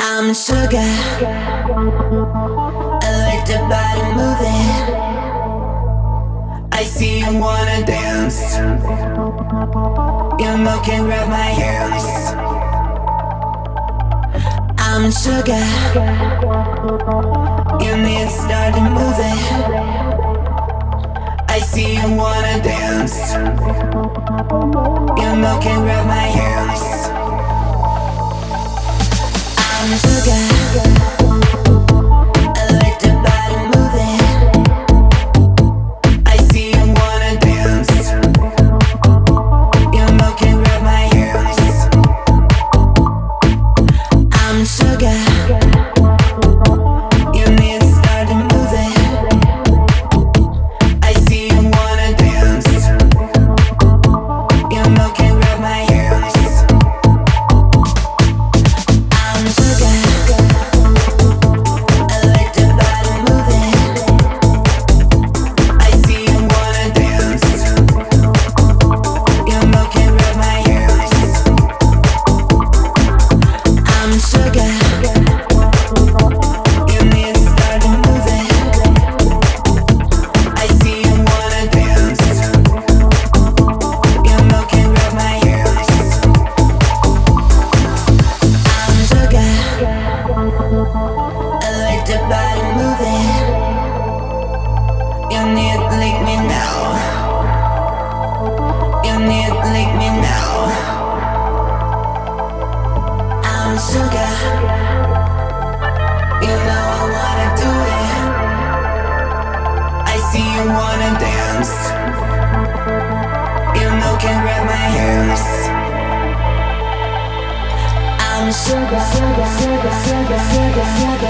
I'm sugar. I like the body moving. I see you wanna dance. Your milk can grab my hands. I'm sugar. You need to start moving. I see you wanna dance. Your milk can grab my hands. Sugar. Okay. I'm sugar, sugar, sugar, sugar, sugar, sugar.